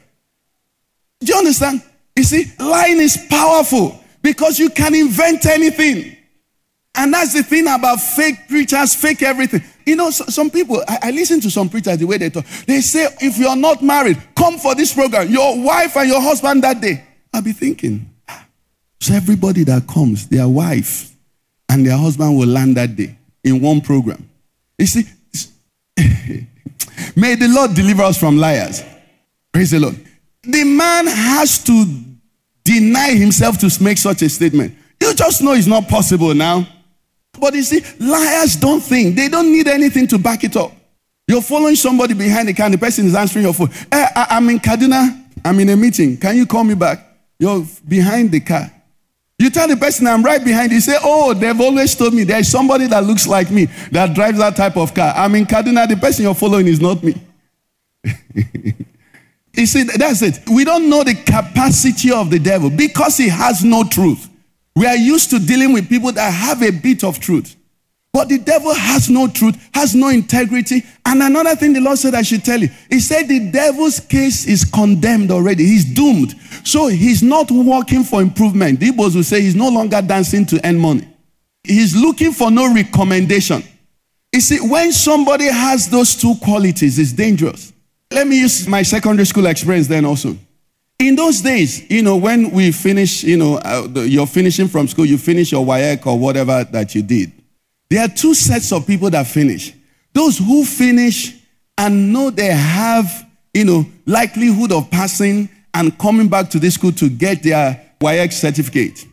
Do you understand? You see, lying is powerful because you can invent anything. And that's the thing about fake preachers, fake everything. You know, so, some people, I, I, listen to some preachers the way they talk. They say, if you're not married, come for this program. Your wife and your husband that day. I'll be thinking, so everybody that comes, their wife and their husband will land that day in one program. You see, [LAUGHS] may the Lord deliver us from liars. Praise the Lord. The man has to deny himself to make such a statement. You just know it's not possible now. But you see, liars don't think. They don't need anything to back it up. You're following somebody behind the car, the person is answering your phone. Hey, eh, I, am in Kaduna. I'm in a meeting. Can you call me back? You're behind the car. You tell the person I'm right behind. You say, Oh, they've always told me there's somebody that looks like me that drives that type of car. I'm in Kaduna. The person you're following is not me. [LAUGHS] you see, that's it. We don't know the capacity of the devil because he has no truth. We are used to dealing with people that have a bit of truth. But the devil has no truth, has no integrity. And another thing the Lord said I should tell you, He said the devil's case is condemned already. He's doomed. So he's not working for improvement. The Igbos will say he's no longer dancing to earn money. He's looking for no recommendation. You see, when somebody has those two qualities, it's dangerous. Let me use my secondary school experience then also. In those days, you know, when we finish, you know, uh, you're finishing from school, you finish your WAEC or whatever that you did. There are two sets of people that finish. Those who finish and know they have, you know, likelihood of passing and coming back to this school to get their YX certificate.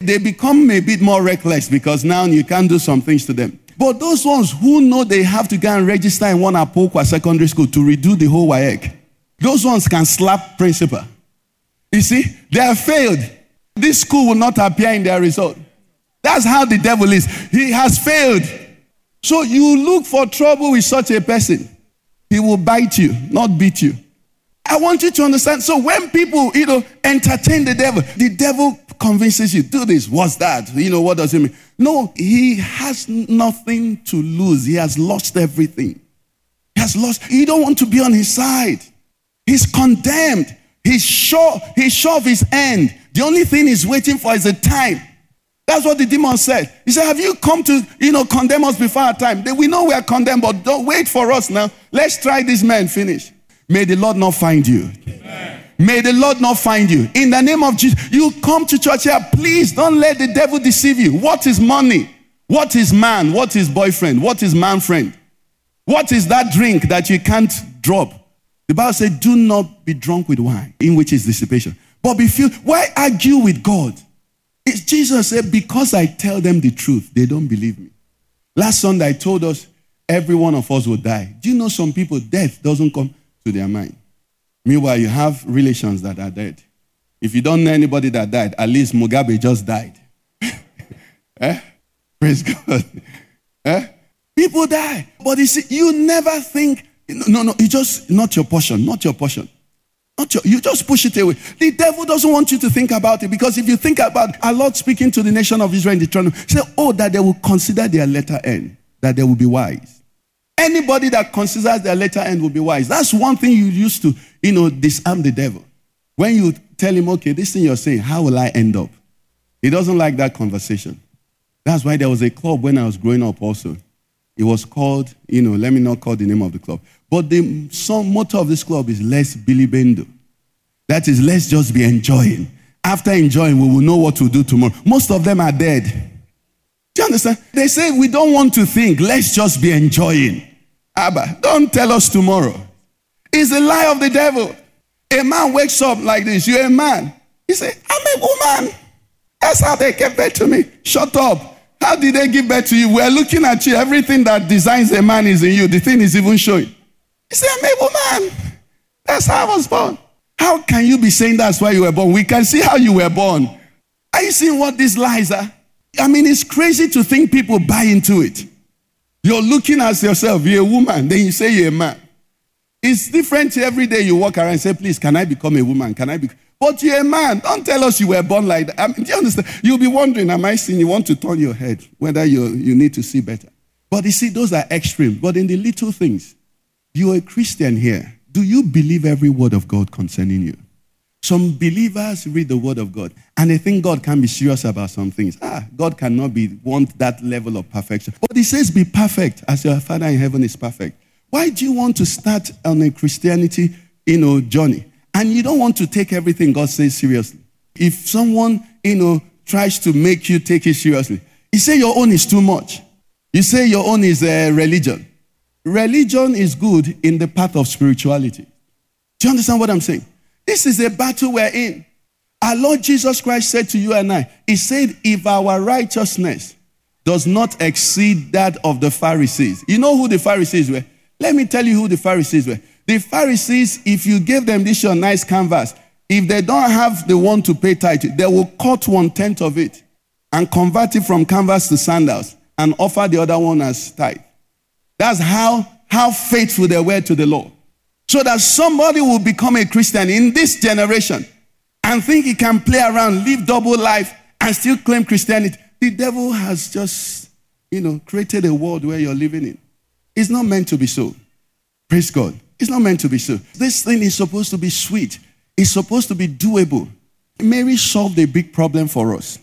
They become a bit more reckless because now you can't do some things to them. But those ones who know they have to go and register in one Apokwa secondary school to redo the whole WAEC, those ones can slap principal. You see, they have failed. This school will not appear in their result. That's how the devil is. He has failed. So you look for trouble with such a person. He will bite you, not beat you. I want you to understand. So when people, you know, entertain the devil, the devil convinces you, do this, what's that? You know, what does it mean? No, he has nothing to lose. He has lost everything. He has lost. He don't want to be on his side. He's condemned. He's sure, he's sure of his end. The only thing he's waiting for is a time. That's what the demon said. He said, Have you come to, you know, condemn us before our time? We know we are condemned, but don't wait for us now. Let's try this man finish. May the Lord not find you. Amen. May the Lord not find you. In the name of Jesus, you come to church here. Please don't let the devil deceive you. What is money? What is man? What is boyfriend? What is man friend? What is that drink that you can't drop? The Bible said, Do not be drunk with wine, in which is dissipation, but be filled. Why argue with God? Jesus said, Because I tell them the truth, they don't believe me. Last Sunday, I told us every one of us will die. Do you know some people, death doesn't come to their mind? Meanwhile, you have relations that are dead. If you don't know anybody that died, at least Mugabe just died. [LAUGHS] eh? Praise God. [LAUGHS] eh? People die. But you see, you never think, no, no, it's just not your portion, not your portion. Your, you just push it away. The devil doesn't want you to think about it because if you think about a lot speaking to the nation of Israel in Deuteronomy, say, oh, that they will consider their letter end, that they will be wise. Anybody that considers their letter end will be wise. That's one thing you used to, you know, disarm the devil. When you tell him, okay, this thing you're saying, how will I end up? He doesn't like that conversation. That's why there was a club when I was growing up also. It was called, you know, let me not call the name of the club. But the some motto of this club is less Billy Bendo. That is, let's just be enjoying. After enjoying, we will know what to do tomorrow. Most of them are dead. Do you understand? They say we don't want to think, let's just be enjoying. Abba, don't tell us tomorrow. It's a lie of the devil. A man wakes up like this, you're a man. He say, I'm a woman. That's how they gave birth to me. Shut up. How did they give birth to you? We're looking at you. Everything that designs a man is in you. The thing is even showing. He said, I'm a woman. That's how I was born. How can you be saying that's why you were born? We can see how you were born. Are you seeing what these lies are? I mean, it's crazy to think people buy into it. You're looking at yourself, you're a woman, then you say you're a man. It's different every day you walk around and say, please, can I become a woman? Can I be? But you're a man. Don't tell us you were born like that. I mean, do you understand? You'll be wondering, am I seeing? You want to turn your head, whether you, you need to see better. But you see, those are extreme. But in the little things, you're a Christian here. Do you believe every word of God concerning you? Some believers read the word of God and they think God can be serious about some things. Ah, God cannot be want that level of perfection. But he says, be perfect as your Father in heaven is perfect. Why do you want to start on a Christianity, you know, journey? And you don't want to take everything God says seriously. If someone, you know, tries to make you take it seriously, you say your own is too much. You say your own is a religion. Religion is good in the path of spirituality. Do you understand what I'm saying? This is a battle we're in. Our Lord Jesus Christ said to you and I, He said, if our righteousness does not exceed that of the Pharisees. You know who the Pharisees were? Let me tell you who the Pharisees were. The Pharisees, if you give them this your nice canvas, if they don't have the one to pay tithe, they will cut one tenth of it and convert it from canvas to sandals and offer the other one as tithe. That's how, how faithful they were to the Lord. So that somebody will become a Christian in this generation and think he can play around, live double life, and still claim Christianity. The devil has just, you know, created a world where you're living in. It's not meant to be so. Praise God. It's not meant to be so. This thing is supposed to be sweet. It's supposed to be doable. Mary solved a big problem for us.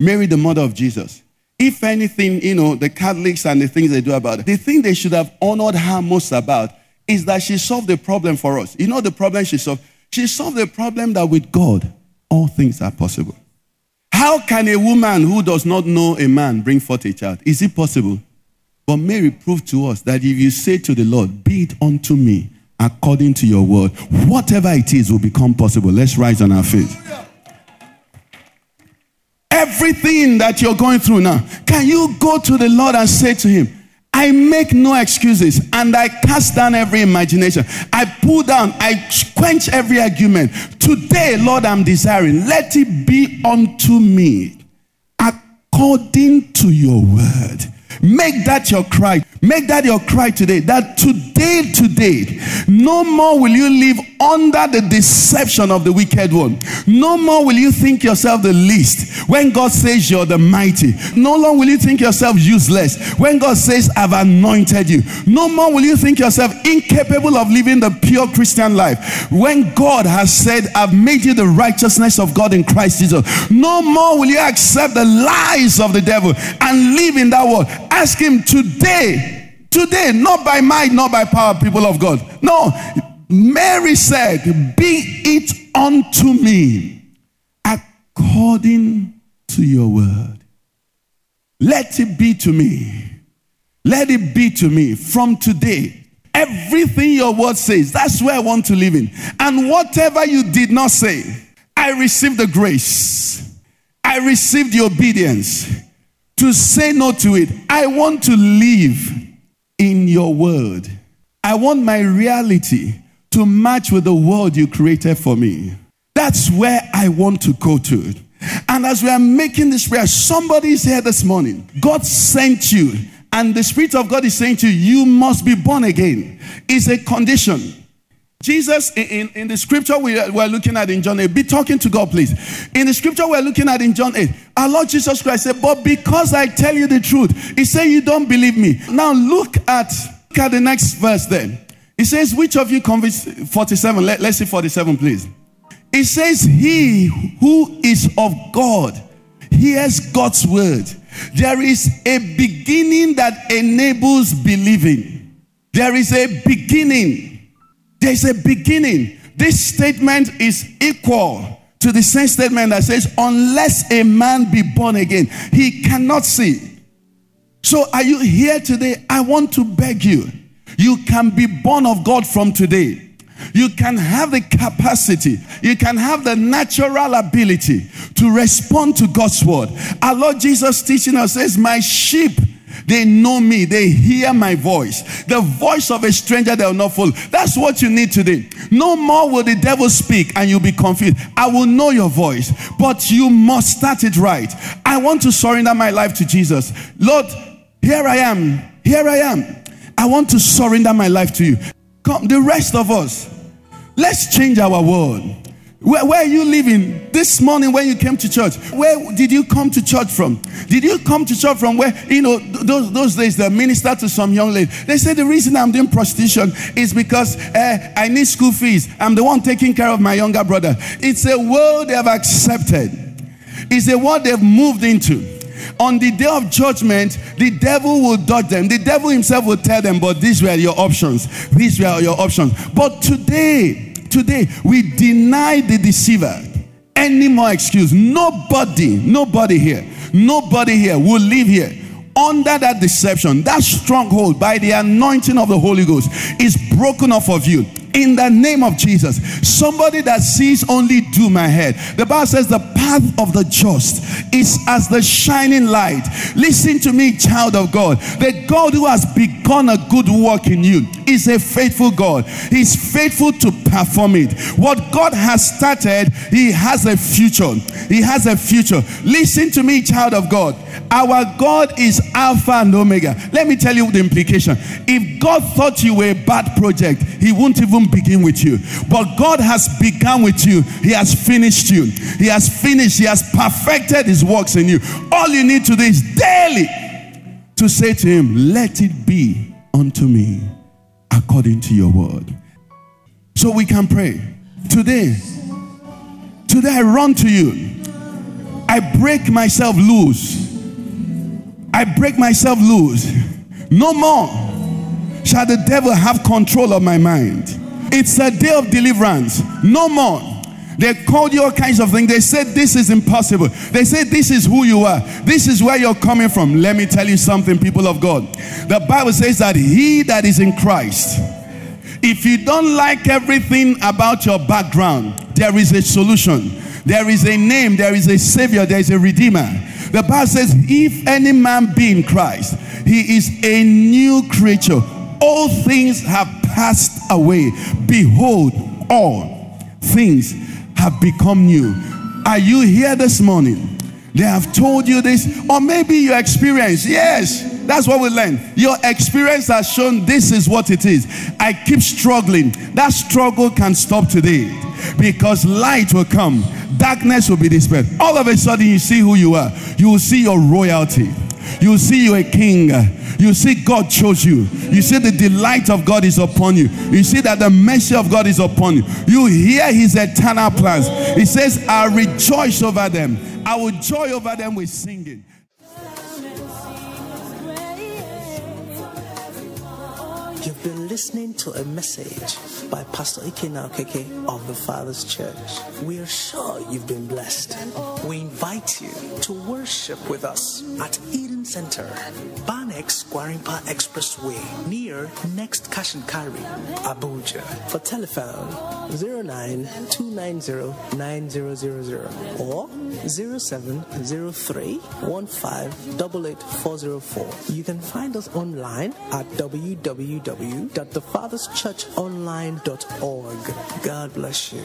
Mary, the mother of Jesus. If anything, you know, the Catholics and the things they do about it, the thing they should have honored her most about is that she solved the problem for us. You know the problem she solved? She solved the problem that with God, all things are possible. How can a woman who does not know a man bring forth a child? Is it possible? But Mary proved to us that if you say to the Lord, Be it unto me according to your word, whatever it is will become possible. Let's rise on our feet. Everything that you're going through now, can you go to the Lord and say to Him, I make no excuses and I cast down every imagination. I pull down, I quench every argument. Today, Lord, I'm desiring, let it be unto me according to your word. Make that your cry. Make that your cry today. That today, today, no more will you live under the deception of the wicked one. No more will you think yourself the least when God says you're the mighty. No longer will you think yourself useless when God says, I've anointed you. No more will you think yourself incapable of living the pure Christian life when God has said, I've made you the righteousness of God in Christ Jesus. No more will you accept the lies of the devil and live in that world. Ask Him today, today, not by might, not by power, people of God. No, Mary said, Be it unto me according to your word. Let it be to me. Let it be to me from today. Everything your word says, that's where I want to live in. And whatever you did not say, I received the grace. I received the obedience to say no to it. I want to live in your word. I want my reality to match with the world you created for me. That's where I want to go to. And as we are making this prayer, somebody is here this morning. God sent you, and the Spirit of God is saying to you, you must be born again. It's a condition. Jesus, in, in the scripture we are, we're looking at in John 8, be talking to God, please. In the scripture we're looking at in John 8, our Lord Jesus Christ said, But because I tell you the truth, He said, You don't believe me. Now look at, look at the next verse there. He says, Which of you convince 47? Let, let's see 47, please. It says, He who is of God hears God's word. There is a beginning that enables believing. There is a beginning there's a beginning. This statement is equal to the same statement that says, Unless a man be born again, he cannot see. So, are you here today? I want to beg you. You can be born of God from today. You can have the capacity, you can have the natural ability to respond to God's word. Our Lord Jesus teaching us says, My sheep they know me. They hear my voice. The voice of a stranger they will not follow. That's what you need today. No more will the devil speak and you'll be confused. I will know your voice, but you must start it right. I want to surrender my life to Jesus. Lord, here I am. Here I am. I want to surrender my life to you. Come, the rest of us, let's change our world. Where, where, are you living this morning when you came to church? Where did you come to church from? Did you come to church from where, you know, those, those days, the minister to some young lady, they said the reason I'm doing prostitution is because uh, I need school fees. I'm the one taking care of my younger brother. It's a world they have accepted, it's a world they've moved into. On the day of judgment, the devil will dodge them. The devil himself will tell them, but these were your options. These were your options. But today, today we deny the deceiver any more excuse. Nobody, nobody here, nobody here will live here under that deception. That stronghold by the anointing of the Holy Ghost is broken off of you in the name of Jesus. Somebody that sees only doom ahead. The Bible says the path of the just is as the shining light. Listen to me, child of God. The God who has begun a good work in you is a faithful God. He's faithful to perform it. What God has started, He has a future. He has a future. Listen to me, child of God. Our God is Alpha and Omega. Let me tell you the implication. If God thought you were a bad project, He won't even begin with you. But God has begun with you, He has finished you. He has finished, He has perfected His works in you. All you need to do is daily to say to Him, Let it be unto me according to your word. So we can pray. Today, today I run to you. I break myself loose. I break myself loose. No more shall the devil have control of my mind. It's a day of deliverance. No more. They called you all kinds of things. They said this is impossible. They said this is who you are. This is where you're coming from. Let me tell you something, people of God. The Bible says that he that is in Christ, if you don't like everything about your background, there is a solution. There is a name, there is a savior, there is a redeemer. The Bible says, if any man be in Christ, he is a new creature. All things have passed away. Behold, all things have become new. Are you here this morning? They have told you this, or maybe your experience. Yes, that's what we learn. Your experience has shown this is what it is. I keep struggling. That struggle can stop today because light will come, darkness will be dispelled. All of a sudden, you see who you are, you will see your royalty. You see you're a king. You see God chose you. You see the delight of God is upon you. You see that the mercy of God is upon you. You hear his eternal plans. He says, I rejoice over them. I will joy over them with singing. You've been listening to a message by Pastor Ikenna Okeke of the Father's Church. We are sure you've been blessed. We invite you to worship with us at Eden Center, Banex Gwarimpa Expressway, near Next Carry, Abuja. For telephone 0929090000 or 0703158804. You can find us online at www.thefatherschurchonline.org. God bless you.